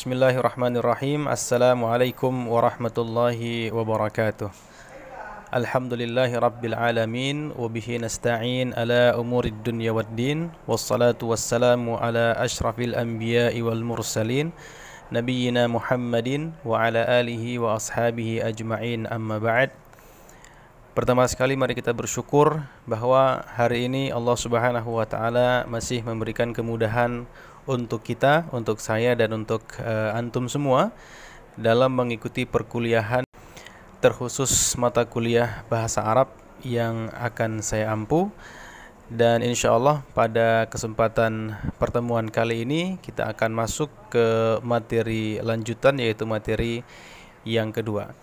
Bismillahirrahmanirrahim. Assalamualaikum warahmatullahi wabarakatuh. Alhamdulillahi rabbil alamin wa bihi nasta'in ala umurid dunya waddin wassalatu wassalamu ala ashrafil anbiya'i wal mursalin nabiyyina Muhammadin wa ala alihi wa ashabihi ajma'in amma ba'd. Pertama sekali mari kita bersyukur bahwa hari ini Allah Subhanahu wa taala masih memberikan kemudahan untuk kita, untuk saya dan untuk uh, antum semua dalam mengikuti perkuliahan terkhusus mata kuliah bahasa Arab yang akan saya ampu dan insya Allah pada kesempatan pertemuan kali ini kita akan masuk ke materi lanjutan yaitu materi yang kedua.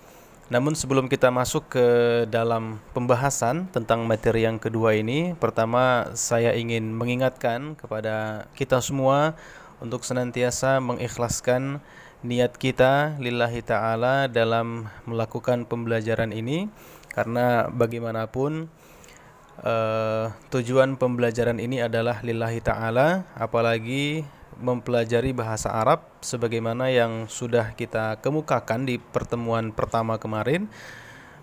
Namun sebelum kita masuk ke dalam pembahasan tentang materi yang kedua ini, pertama saya ingin mengingatkan kepada kita semua untuk senantiasa mengikhlaskan niat kita lillahi taala dalam melakukan pembelajaran ini. Karena bagaimanapun uh, tujuan pembelajaran ini adalah lillahi taala apalagi mempelajari bahasa Arab sebagaimana yang sudah kita kemukakan di pertemuan pertama kemarin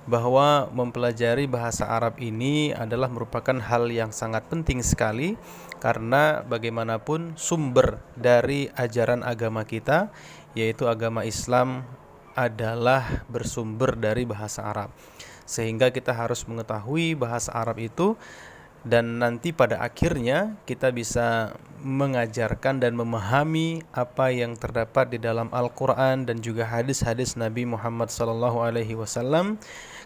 bahwa mempelajari bahasa Arab ini adalah merupakan hal yang sangat penting sekali karena bagaimanapun sumber dari ajaran agama kita yaitu agama Islam adalah bersumber dari bahasa Arab. Sehingga kita harus mengetahui bahasa Arab itu dan nanti pada akhirnya kita bisa mengajarkan dan memahami apa yang terdapat di dalam Al-Qur'an dan juga hadis-hadis Nabi Muhammad sallallahu alaihi wasallam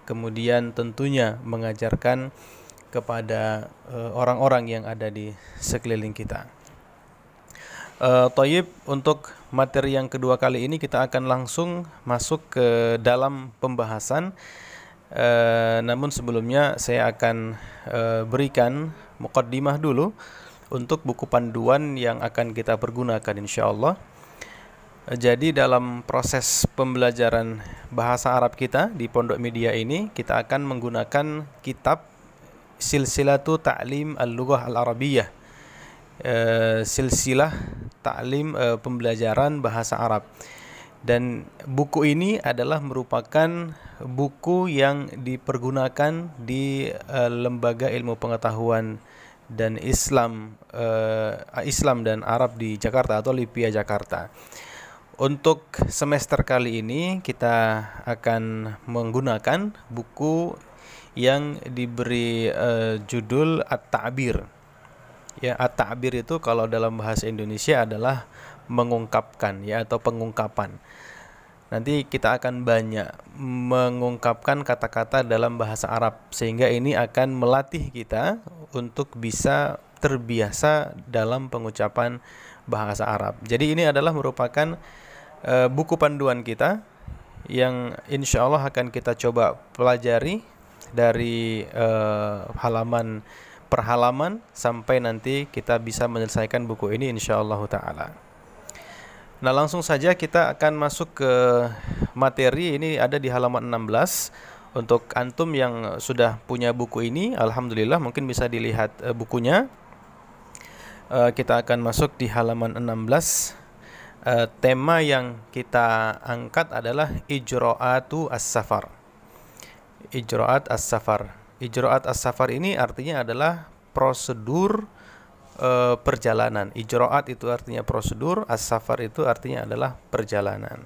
kemudian tentunya mengajarkan kepada eh, orang-orang uh, yang ada di sekeliling kita. Uh, Toyib untuk materi yang kedua kali ini kita akan langsung masuk ke dalam pembahasan Uh, namun sebelumnya saya akan uh, berikan mukaddimah dulu untuk buku panduan yang akan kita pergunakan insya Allah. Uh, jadi dalam proses pembelajaran bahasa Arab kita di Pondok Media ini kita akan menggunakan kitab Silsilatu Ta'lim Al-Lughah Al-Arabiyah. Silsilah Ta'lim pembelajaran bahasa Arab. Dan buku ini adalah merupakan buku yang dipergunakan di uh, lembaga ilmu pengetahuan dan Islam uh, Islam dan Arab di Jakarta atau Lipia Jakarta. Untuk semester kali ini kita akan menggunakan buku yang diberi uh, judul At-Ta'bir. Ya, At-Ta'bir itu kalau dalam bahasa Indonesia adalah mengungkapkan ya atau pengungkapan. Nanti kita akan banyak mengungkapkan kata-kata dalam bahasa Arab sehingga ini akan melatih kita untuk bisa terbiasa dalam pengucapan bahasa Arab. Jadi ini adalah merupakan uh, buku panduan kita yang insya Allah akan kita coba pelajari dari uh, halaman per halaman sampai nanti kita bisa menyelesaikan buku ini insya Allah taala. Nah, langsung saja kita akan masuk ke materi ini ada di halaman 16. Untuk antum yang sudah punya buku ini, alhamdulillah mungkin bisa dilihat uh, bukunya. Uh, kita akan masuk di halaman 16. Uh, eh, tema yang kita angkat adalah ijro'atu as-safar. Ijro'at as-safar. Ijro'at as-safar ini artinya adalah prosedur uh, perjalanan. Ijroat itu artinya prosedur, as-safar itu artinya adalah perjalanan.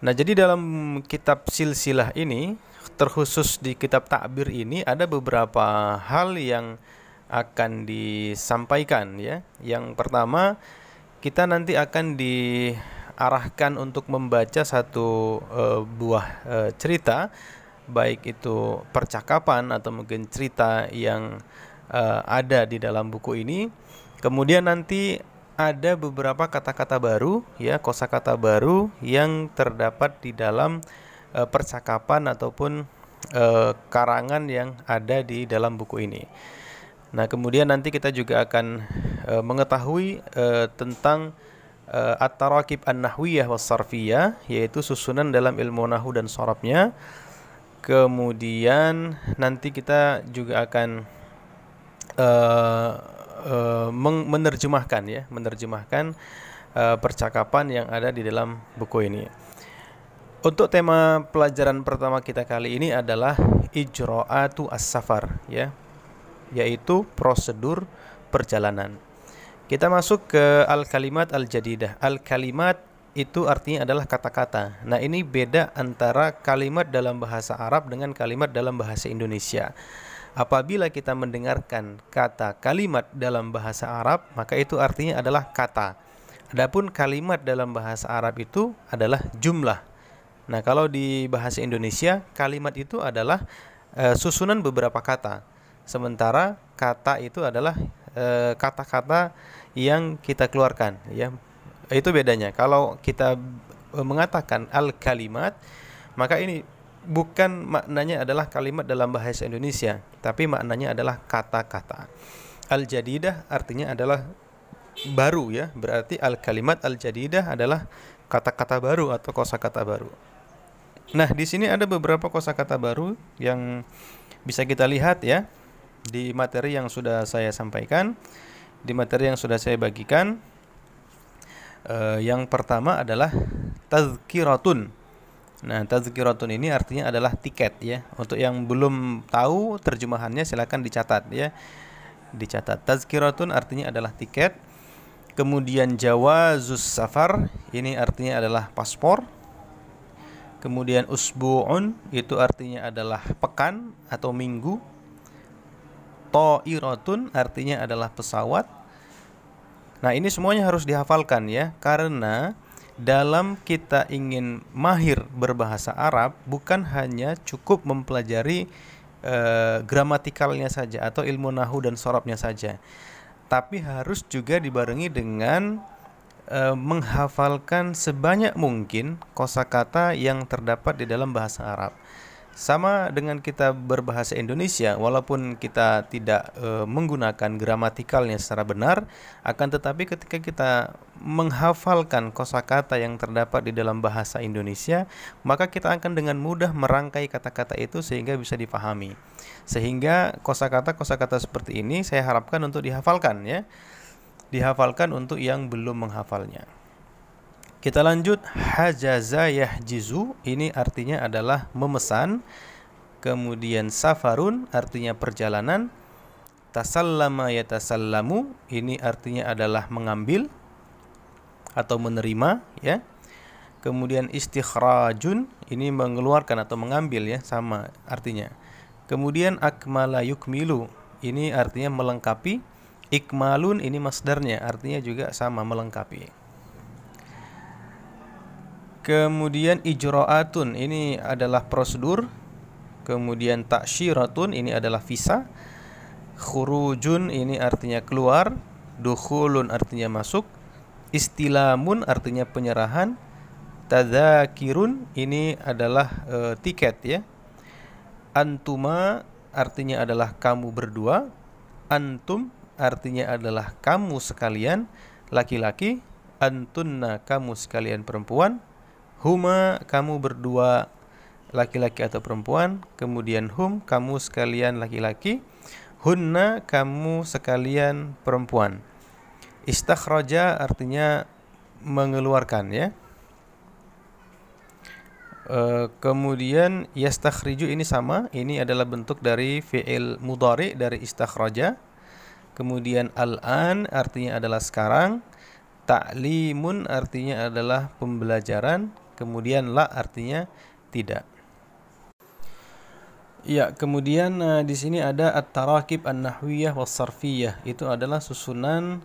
Nah, jadi dalam kitab silsilah ini, terkhusus di kitab takbir ini ada beberapa hal yang akan disampaikan ya. Yang pertama, kita nanti akan diarahkan untuk membaca satu uh, buah uh, cerita baik itu percakapan atau mungkin cerita yang uh, ada di dalam buku ini. Kemudian nanti ada beberapa kata-kata baru ya, kosakata baru yang terdapat di dalam uh, percakapan ataupun uh, karangan yang ada di dalam buku ini. Nah, kemudian nanti kita juga akan uh, mengetahui uh, tentang uh, at-tarakib an-nahwiyah was sarfiyah yaitu susunan dalam ilmu nahu dan sorabnya. Kemudian nanti kita juga akan uh, uh, menerjemahkan ya, menerjemahkan uh, percakapan yang ada di dalam buku ini. Untuk tema pelajaran pertama kita kali ini adalah ijra'atu as-safar ya, yaitu prosedur perjalanan. Kita masuk ke al-kalimat al-jadidah. Al-kalimat itu artinya adalah kata-kata. Nah, ini beda antara kalimat dalam bahasa Arab dengan kalimat dalam bahasa Indonesia. Apabila kita mendengarkan kata kalimat dalam bahasa Arab, maka itu artinya adalah kata. Adapun kalimat dalam bahasa Arab itu adalah jumlah. Nah, kalau di bahasa Indonesia, kalimat itu adalah e, susunan beberapa kata. Sementara kata itu adalah eh, kata-kata e, yang kita keluarkan, ya. Itu bedanya. Kalau kita e, mengatakan al-kalimat, maka ini bukan maknanya adalah kalimat dalam bahasa Indonesia, tapi maknanya adalah kata-kata. Al-jadidah artinya adalah baru ya, berarti al-kalimat al-jadidah adalah kata-kata baru atau kosakata baru. Nah, di sini ada beberapa kosakata baru yang bisa kita lihat ya di materi yang sudah saya sampaikan, di materi yang sudah saya bagikan. Uh, yang pertama adalah tazkiratun. Nah, tazkiratun ini artinya adalah tiket ya. Untuk yang belum tahu terjemahannya silakan dicatat ya. Dicatat. Tazkiratun artinya adalah tiket. Kemudian jawazus safar ini artinya adalah paspor Kemudian usbu'un itu artinya adalah pekan atau minggu. Ta'iratun artinya adalah pesawat. Nah, ini semuanya harus dihafalkan ya karena dalam kita ingin mahir berbahasa Arab bukan hanya cukup mempelajari e, gramatikalnya saja atau ilmu nahu dan sorabnya saja. Tapi harus juga dibarengi dengan e, menghafalkan sebanyak mungkin kosakata yang terdapat di dalam bahasa Arab. Sama dengan kita berbahasa Indonesia, walaupun kita tidak e, menggunakan gramatikalnya secara benar, akan tetapi ketika kita menghafalkan kosakata yang terdapat di dalam bahasa Indonesia, maka kita akan dengan mudah merangkai kata-kata itu sehingga bisa dipahami. Sehingga kosakata-kosakata seperti ini saya harapkan untuk dihafalkan ya dihafalkan untuk yang belum menghafalnya. Kita lanjut hajaza yahjizu ini artinya adalah memesan. Kemudian safarun artinya perjalanan. Tasallama yatasallamu ini artinya adalah mengambil atau menerima ya. Kemudian istikhrajun ini mengeluarkan atau mengambil ya sama artinya. Kemudian akmala yukmilu ini artinya melengkapi Ikmalun ini masdarnya artinya juga sama melengkapi. Kemudian ijro'atun ini adalah prosedur. Kemudian taksyiratun ini adalah visa. Khurujun ini artinya keluar. Dukhulun artinya masuk. Istilamun artinya penyerahan. Tadzakirun ini adalah e, tiket ya. Antuma artinya adalah kamu berdua. Antum artinya adalah kamu sekalian laki-laki, antunna kamu sekalian perempuan, huma kamu berdua laki-laki atau perempuan, kemudian hum kamu sekalian laki-laki, hunna kamu sekalian perempuan. Istakhraja artinya mengeluarkan ya. E, kemudian yastakhriju ini sama, ini adalah bentuk dari fi'il mudhari dari istakhraja Kemudian al-an artinya adalah sekarang. Ta'limun artinya adalah pembelajaran. Kemudian la artinya tidak. Ya, kemudian uh, di sini ada at-tarakib an-nahwiyah was-sarfiyah. Itu adalah susunan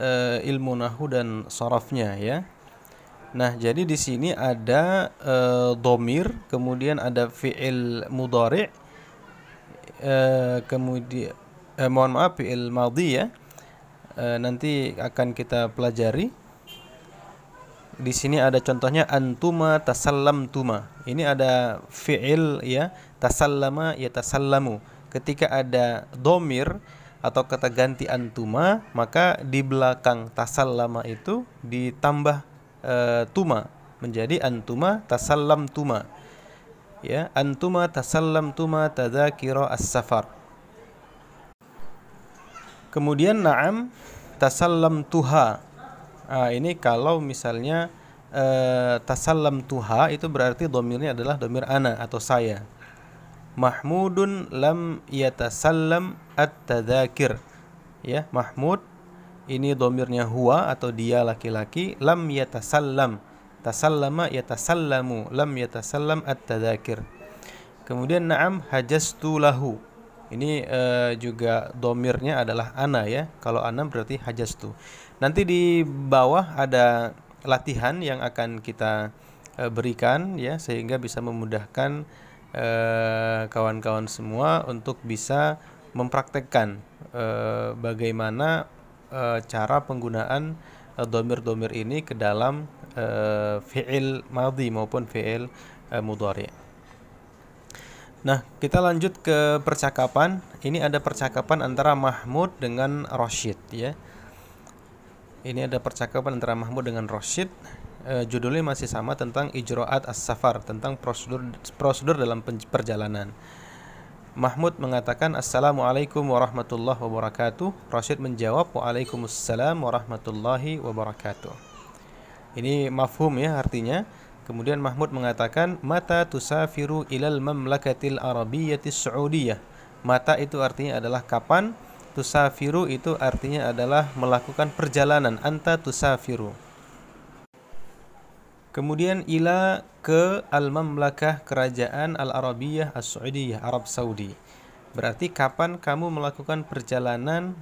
uh, ilmu nahwu dan sarafnya ya. Nah, jadi di sini ada uh, domir, kemudian ada fi'il mudhari' uh, kemudian eh, mohon maaf fi'il madhi ya. Eh, nanti akan kita pelajari. Di sini ada contohnya antuma tasallam tuma. Ini ada fi'il ya, tasallama ya tasallamu. Ketika ada domir atau kata ganti antuma, maka di belakang tasallama itu ditambah e, tuma menjadi antuma tasallam tuma. Ya, antuma tasallam tuma tadzakira as-safar. Kemudian na'am tasallam tuha Nah, ini kalau misalnya uh, tasallam tuha itu berarti domirnya adalah domir ana atau saya. Mahmudun lam yatasallam at-tadzakir. Ya, Mahmud ini domirnya huwa atau dia laki-laki lam yatasallam. Tasallama yatasallamu lam yatasallam at-tadzakir. Kemudian na'am hajastu lahu. Ini uh, juga domirnya adalah ana ya. Kalau ana berarti hajastu. Nanti di bawah ada latihan yang akan kita uh, berikan ya sehingga bisa memudahkan eh, kawan-kawan uh, semua untuk bisa mempraktekkan uh, bagaimana uh, cara penggunaan domir-domir ini ke dalam uh, fi'il madhi maupun fi'il uh, mudhari. Nah, kita lanjut ke percakapan. Ini ada percakapan antara Mahmud dengan Rashid ya. Ini ada percakapan antara Mahmud dengan Rashid. E, judulnya masih sama tentang ijroat as-safar, tentang prosedur prosedur dalam perjalanan. Mahmud mengatakan Assalamualaikum warahmatullahi wabarakatuh. Rashid menjawab Waalaikumsalam warahmatullahi wabarakatuh. Ini mafhum ya artinya. Kemudian Mahmud mengatakan mata tusafiru ilal mamlakatil arabiyyatis saudiyah. Mata itu artinya adalah kapan tusafiru itu artinya adalah melakukan perjalanan anta tusafiru. Kemudian ila ke al-mamlakah kerajaan al-arabiyah as-saudiyah Arab Saudi. Berarti kapan kamu melakukan perjalanan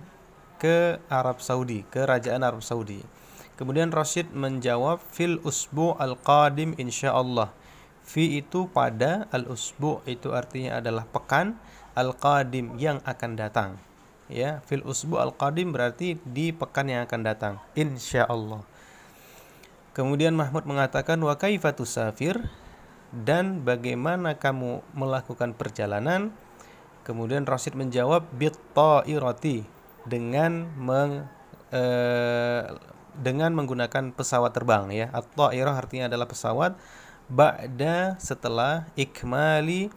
ke Arab Saudi kerajaan Arab Saudi? Kemudian Rashid menjawab fil usbu al-qadim insyaallah. Fi itu pada al-usbu itu artinya adalah pekan al-qadim yang akan datang ya fil usbu al qadim berarti di pekan yang akan datang insya Allah kemudian Mahmud mengatakan wa kaifa tusafir? Dan bagaimana kamu melakukan perjalanan? Kemudian Rasid menjawab bit ta'irati dengan meng, e, dengan menggunakan pesawat terbang ya. Atau ta'irah artinya adalah pesawat ba'da setelah ikmali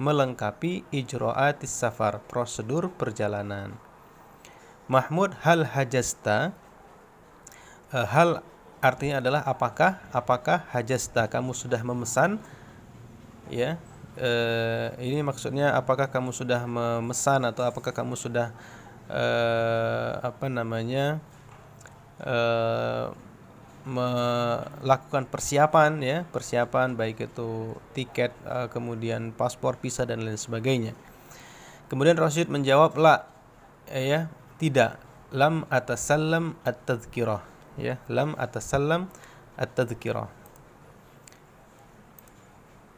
melengkapi ijro'atis safar, prosedur perjalanan. Mahmud hal hajasta? Uh, hal artinya adalah apakah apakah hajasta? Kamu sudah memesan? Ya uh, ini maksudnya apakah kamu sudah memesan atau apakah kamu sudah uh, apa namanya uh, melakukan persiapan ya. Persiapan baik itu tiket uh, kemudian paspor visa dan lain sebagainya. Kemudian Rashid menjawab la eh, ya tidak. Lam atasallam at-tadhkirah. Ya lam atasallam at-tadhkirah.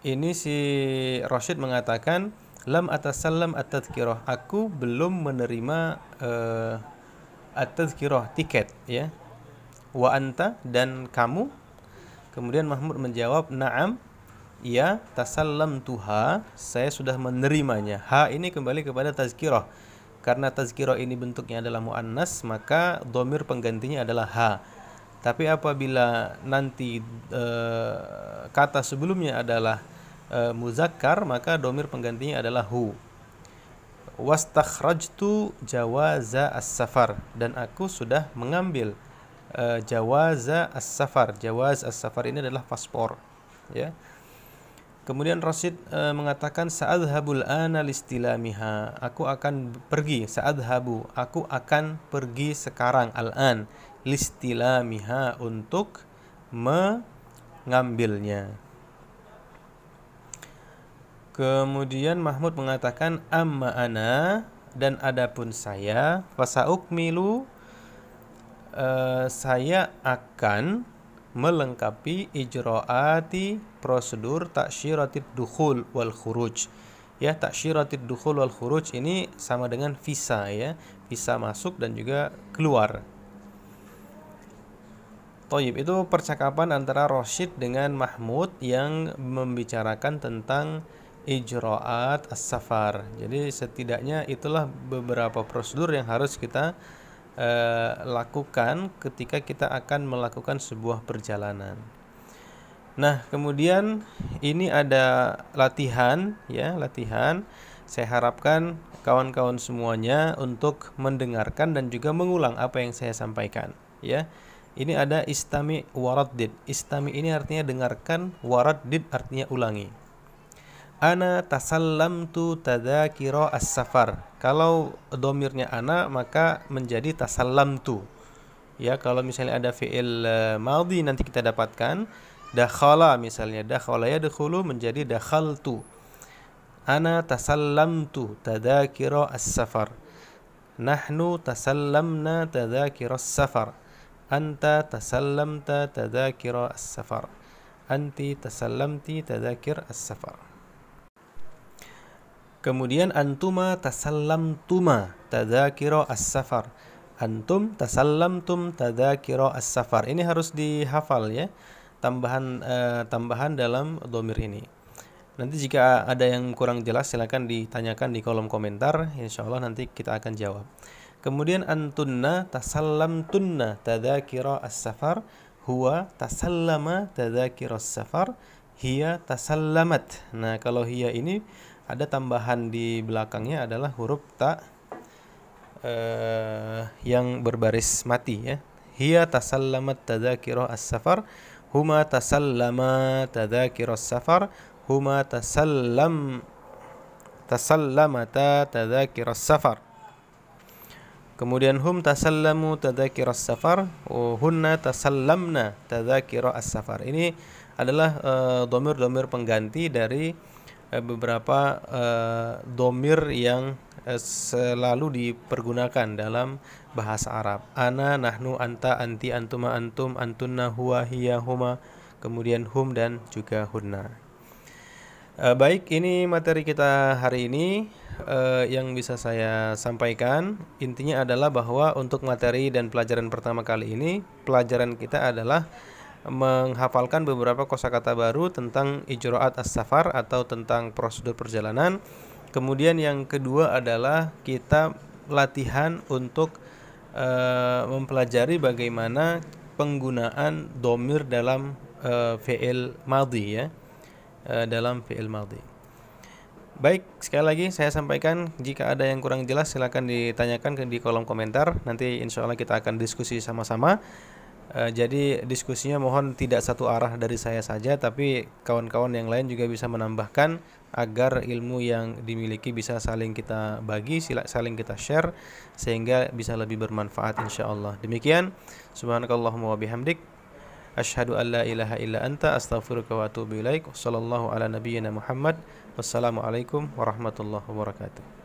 Ini si Rashid mengatakan lam atasallam at-tadhkirah. Aku belum menerima uh, at-tadhkirah tiket ya wa anta dan kamu. Kemudian Mahmud menjawab na'am ya tasallam tuha saya sudah menerimanya. Ha ini kembali kepada tazkirah. Karena tazkirah ini bentuknya adalah muannas maka domir penggantinya adalah ha. Tapi apabila nanti e, kata sebelumnya adalah e, muzakkar maka domir penggantinya adalah hu. Wastakhrajtu jawaza as-safar. Dan aku sudah mengambil uh, jawaza as-safar. Jawaz as-safar ini adalah paspor, ya. Kemudian Rasid uh, mengatakan sa'adhabul ana listilamiha. Aku akan pergi sa'adhabu. Aku akan pergi sekarang al-an listilamiha untuk mengambilnya. Kemudian Mahmud mengatakan amma ana dan adapun saya fasaukmilu uh, saya akan melengkapi ijroati prosedur taksyiratit dukhul wal khuruj. Ya taksyiratit dukhul wal khuruj ini sama dengan visa ya. Visa masuk dan juga keluar. Toyib itu percakapan antara Roshid dengan Mahmud yang membicarakan tentang ijroat as-safar. Jadi setidaknya itulah beberapa prosedur yang harus kita eh, lakukan ketika kita akan melakukan sebuah perjalanan. Nah, kemudian ini ada latihan ya, latihan. Saya harapkan kawan-kawan semuanya untuk mendengarkan dan juga mengulang apa yang saya sampaikan ya. ini ada istami waraddid. Istami ini artinya dengarkan, waraddid artinya ulangi. Ana tasallamtu tadakiro as-safar. Kalau domirnya ana maka menjadi tasallamtu. Ya, kalau misalnya ada fi'il uh, madhi nanti kita dapatkan dakhala misalnya dakhala ya dakhulu menjadi dakhaltu. Ana tasallamtu tadakiro as-safar. Nahnu tasallamna tadakiro as-safar. Anta tasallamta tadakiro as-safar. Anti tasallamti tadakir as-safar. Kemudian antuma tasallamtuma tadzakira as-safar. Antum tasallamtum tadzakira as-safar. Ini harus dihafal ya. Tambahan uh, tambahan dalam domir ini. Nanti jika ada yang kurang jelas silakan ditanyakan di kolom komentar. Insya Allah nanti kita akan jawab. Kemudian antunna tasallamtunna tadzakira as-safar. Huwa tasallama tadzakira as-safar. Hiya tasallamat. Nah, kalau hiya ini ada tambahan di belakangnya adalah huruf ta uh, yang berbaris mati ya. Hiya tasallamat tadzakira as-safar, huma tasallama tadzakira as-safar, huma tasallam tasallamata tadzakira as-safar. Kemudian hum tasallamu tadzakira as-safar, hunna tasallamna tadzakira as-safar. Ini adalah uh, domir-domir pengganti dari Eh, beberapa uh, domir yang uh, selalu dipergunakan dalam bahasa Arab. Ana, nahnu, anta, anti, antuma, antum, antunna, huwa, hiya, huma, kemudian hum dan juga hunna. Uh, baik, ini materi kita hari ini uh, yang bisa saya sampaikan. Intinya adalah bahwa untuk materi dan pelajaran pertama kali ini, pelajaran kita adalah menghafalkan beberapa kosakata baru tentang ijroat as-safar atau tentang prosedur perjalanan. Kemudian yang kedua adalah kita latihan untuk uh, mempelajari bagaimana penggunaan domir dalam uh, fi'il madhi ya. Uh, dalam fi'il madhi. Baik, sekali lagi saya sampaikan jika ada yang kurang jelas silahkan ditanyakan di kolom komentar. Nanti insya Allah kita akan diskusi sama-sama. Uh, jadi diskusinya mohon tidak satu arah dari saya saja, tapi kawan-kawan yang lain juga bisa menambahkan agar ilmu yang dimiliki bisa saling kita bagi, saling kita share sehingga bisa lebih bermanfaat insya Allah. Demikian, subhanakallahumma wa bihamdik. Ashhadu an la ilaha illa anta astaghfiruka wa atubu ilaik. Wassallallahu ala nabiyyina Muhammad. Wassalamualaikum warahmatullahi wabarakatuh.